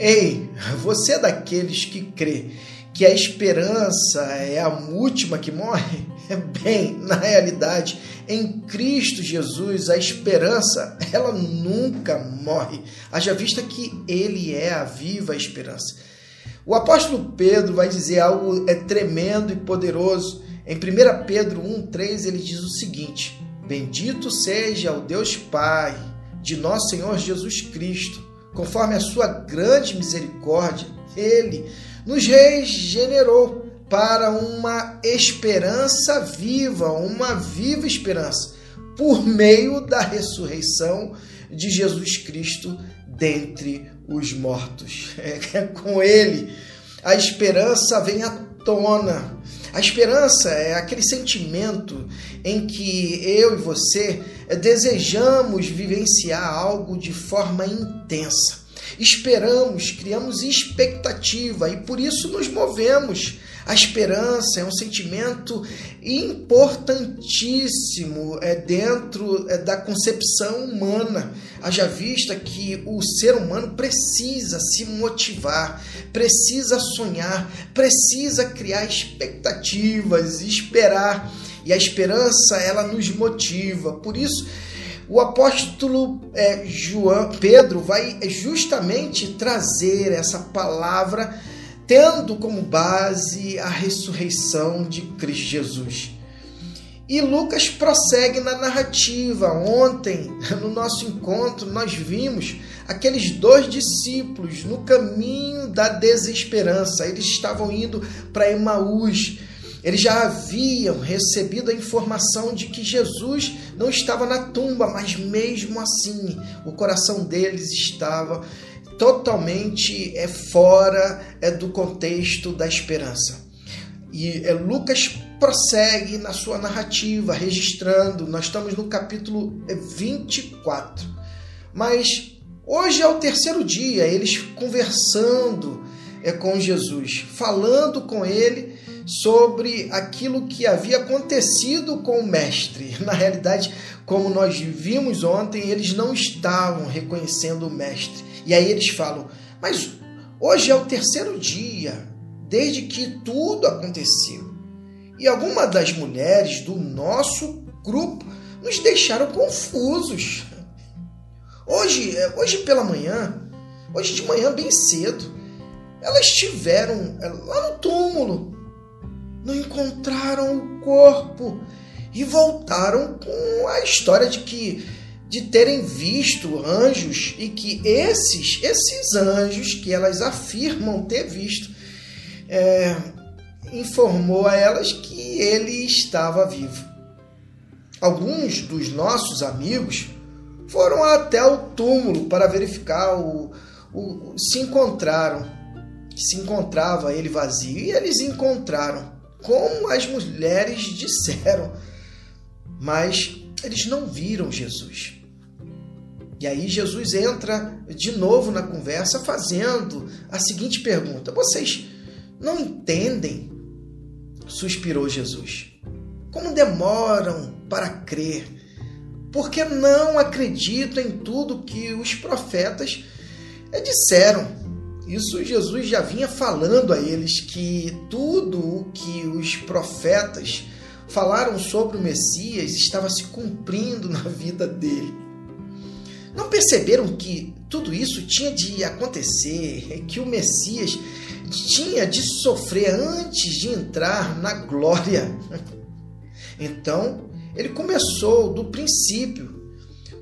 Ei, você é daqueles que crê que a esperança é a última que morre? Bem, na realidade, em Cristo Jesus, a esperança, ela nunca morre. Haja vista que ele é a viva esperança. O apóstolo Pedro vai dizer algo é tremendo e poderoso. Em 1 Pedro 1,3 ele diz o seguinte: Bendito seja o Deus Pai de nosso Senhor Jesus Cristo conforme a sua grande misericórdia, ele nos regenerou para uma esperança viva, uma viva esperança, por meio da ressurreição de Jesus Cristo dentre os mortos. É, com ele, a esperança vem à tona. A esperança é aquele sentimento em que eu e você desejamos vivenciar algo de forma intensa. Esperamos, criamos expectativa e por isso nos movemos. A esperança é um sentimento importantíssimo é, dentro é, da concepção humana. Haja vista que o ser humano precisa se motivar, precisa sonhar, precisa criar expectativas, esperar e a esperança, ela nos motiva. Por isso, o apóstolo é, João, Pedro vai justamente trazer essa palavra tendo como base a ressurreição de Cristo Jesus. E Lucas prossegue na narrativa. Ontem, no nosso encontro, nós vimos aqueles dois discípulos no caminho da desesperança. Eles estavam indo para Emaús eles já haviam recebido a informação de que Jesus não estava na tumba, mas mesmo assim o coração deles estava totalmente é, fora é, do contexto da esperança. E é, Lucas prossegue na sua narrativa, registrando, nós estamos no capítulo 24. É, mas hoje é o terceiro dia, eles conversando é, com Jesus, falando com ele sobre aquilo que havia acontecido com o mestre. Na realidade, como nós vimos ontem, eles não estavam reconhecendo o mestre. E aí eles falam: Mas hoje é o terceiro dia desde que tudo aconteceu. E algumas das mulheres do nosso grupo nos deixaram confusos. Hoje, hoje pela manhã, hoje de manhã bem cedo, elas estiveram eh, lá no túmulo não encontraram o corpo e voltaram com a história de que de terem visto anjos e que esses esses anjos que elas afirmam ter visto é, informou a elas que ele estava vivo. Alguns dos nossos amigos foram até o túmulo para verificar o, o se encontraram se encontrava ele vazio e eles encontraram como as mulheres disseram, mas eles não viram Jesus. E aí Jesus entra de novo na conversa fazendo a seguinte pergunta: Vocês não entendem? Suspirou Jesus. Como demoram para crer? Porque não acreditam em tudo que os profetas disseram. Isso Jesus já vinha falando a eles que tudo o que os profetas falaram sobre o Messias estava se cumprindo na vida dele. Não perceberam que tudo isso tinha de acontecer, que o Messias tinha de sofrer antes de entrar na glória? Então, ele começou do princípio,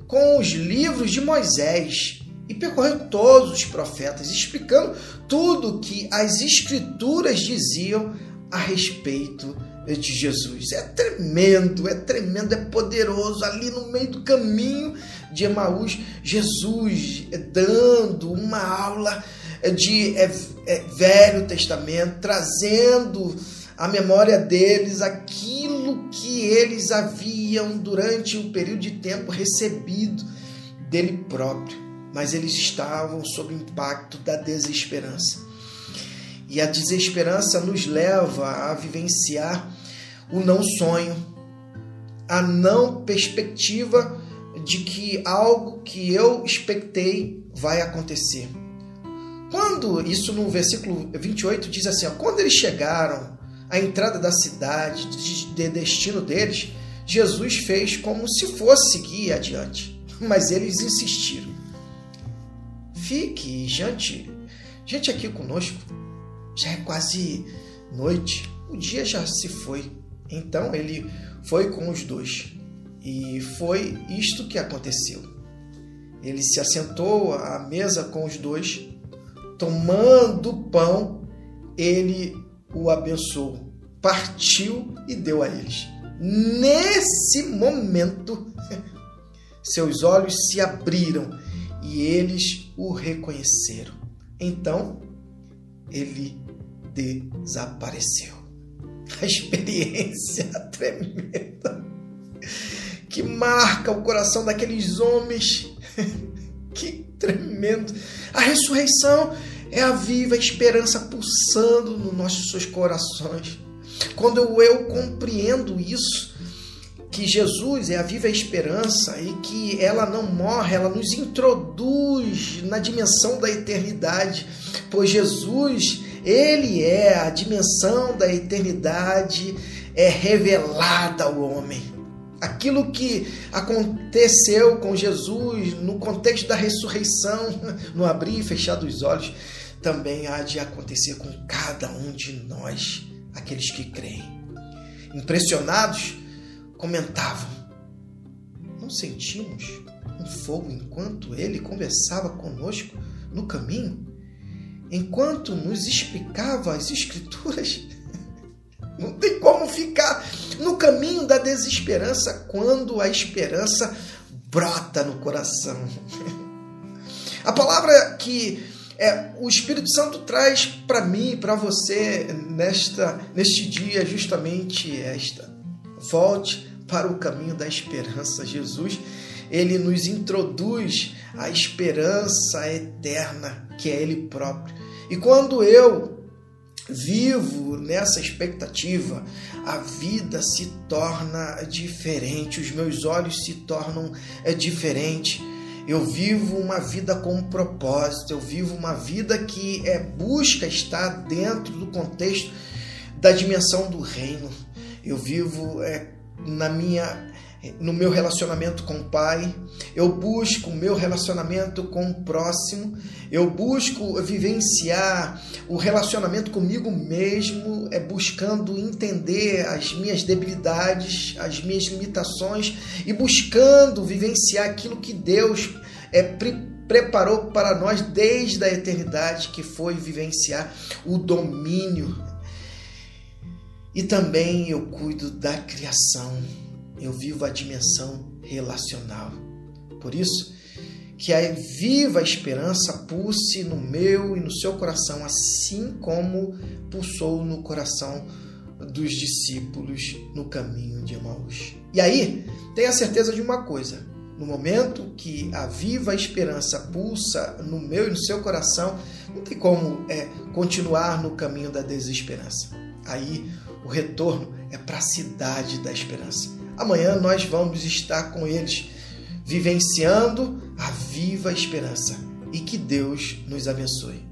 com os livros de Moisés, e percorreu todos os profetas, explicando tudo que as escrituras diziam a respeito de Jesus. É tremendo, é tremendo, é poderoso. Ali no meio do caminho de Emaús, Jesus dando uma aula de é, é, Velho Testamento, trazendo à memória deles aquilo que eles haviam durante um período de tempo recebido dele próprio mas eles estavam sob o impacto da desesperança. E a desesperança nos leva a vivenciar o não sonho, a não perspectiva de que algo que eu expectei vai acontecer. Quando, isso no versículo 28 diz assim: ó, quando eles chegaram à entrada da cidade, de destino deles, Jesus fez como se fosse seguir adiante. Mas eles insistiram. Fique, gente, gente aqui conosco. Já é quase noite, o dia já se foi. Então ele foi com os dois. E foi isto que aconteceu. Ele se assentou à mesa com os dois, tomando o pão, ele o abençoou, partiu e deu a eles. Nesse momento, seus olhos se abriram e eles o reconheceram. Então, ele desapareceu. A experiência tremenda que marca o coração daqueles homens. que tremendo! A ressurreição é a viva esperança pulsando nos nossos corações. Quando eu, eu compreendo isso, que Jesus é a viva esperança e que ela não morre, ela nos introduz na dimensão da eternidade, pois Jesus, ele é a dimensão da eternidade é revelada ao homem. Aquilo que aconteceu com Jesus no contexto da ressurreição, no abrir e fechar dos olhos, também há de acontecer com cada um de nós, aqueles que creem. Impressionados, comentavam: Não sentimos um fogo enquanto ele conversava conosco no caminho? Enquanto nos explicava as Escrituras? Não tem como ficar no caminho da desesperança quando a esperança brota no coração. A palavra que é, o Espírito Santo traz para mim e para você nesta, neste dia justamente esta. Volte para o caminho da esperança. Jesus, ele nos introduz a esperança eterna, que é Ele próprio. E quando eu vivo nessa expectativa, a vida se torna diferente, os meus olhos se tornam é, diferentes. Eu vivo uma vida com propósito, eu vivo uma vida que é busca estar dentro do contexto da dimensão do reino. Eu vivo é, na minha no meu relacionamento com o Pai, eu busco o meu relacionamento com o próximo, eu busco vivenciar o relacionamento comigo mesmo, é buscando entender as minhas debilidades, as minhas limitações e buscando vivenciar aquilo que Deus é pre preparou para nós desde a eternidade, que foi vivenciar o domínio. E também eu cuido da criação eu vivo a dimensão relacional. Por isso, que a viva esperança pulse no meu e no seu coração, assim como pulsou no coração dos discípulos no caminho de Emaús. E aí, tenha certeza de uma coisa: no momento que a viva esperança pulsa no meu e no seu coração, não tem como é, continuar no caminho da desesperança. Aí, o retorno é para a cidade da esperança Amanhã nós vamos estar com eles, vivenciando a viva esperança. E que Deus nos abençoe.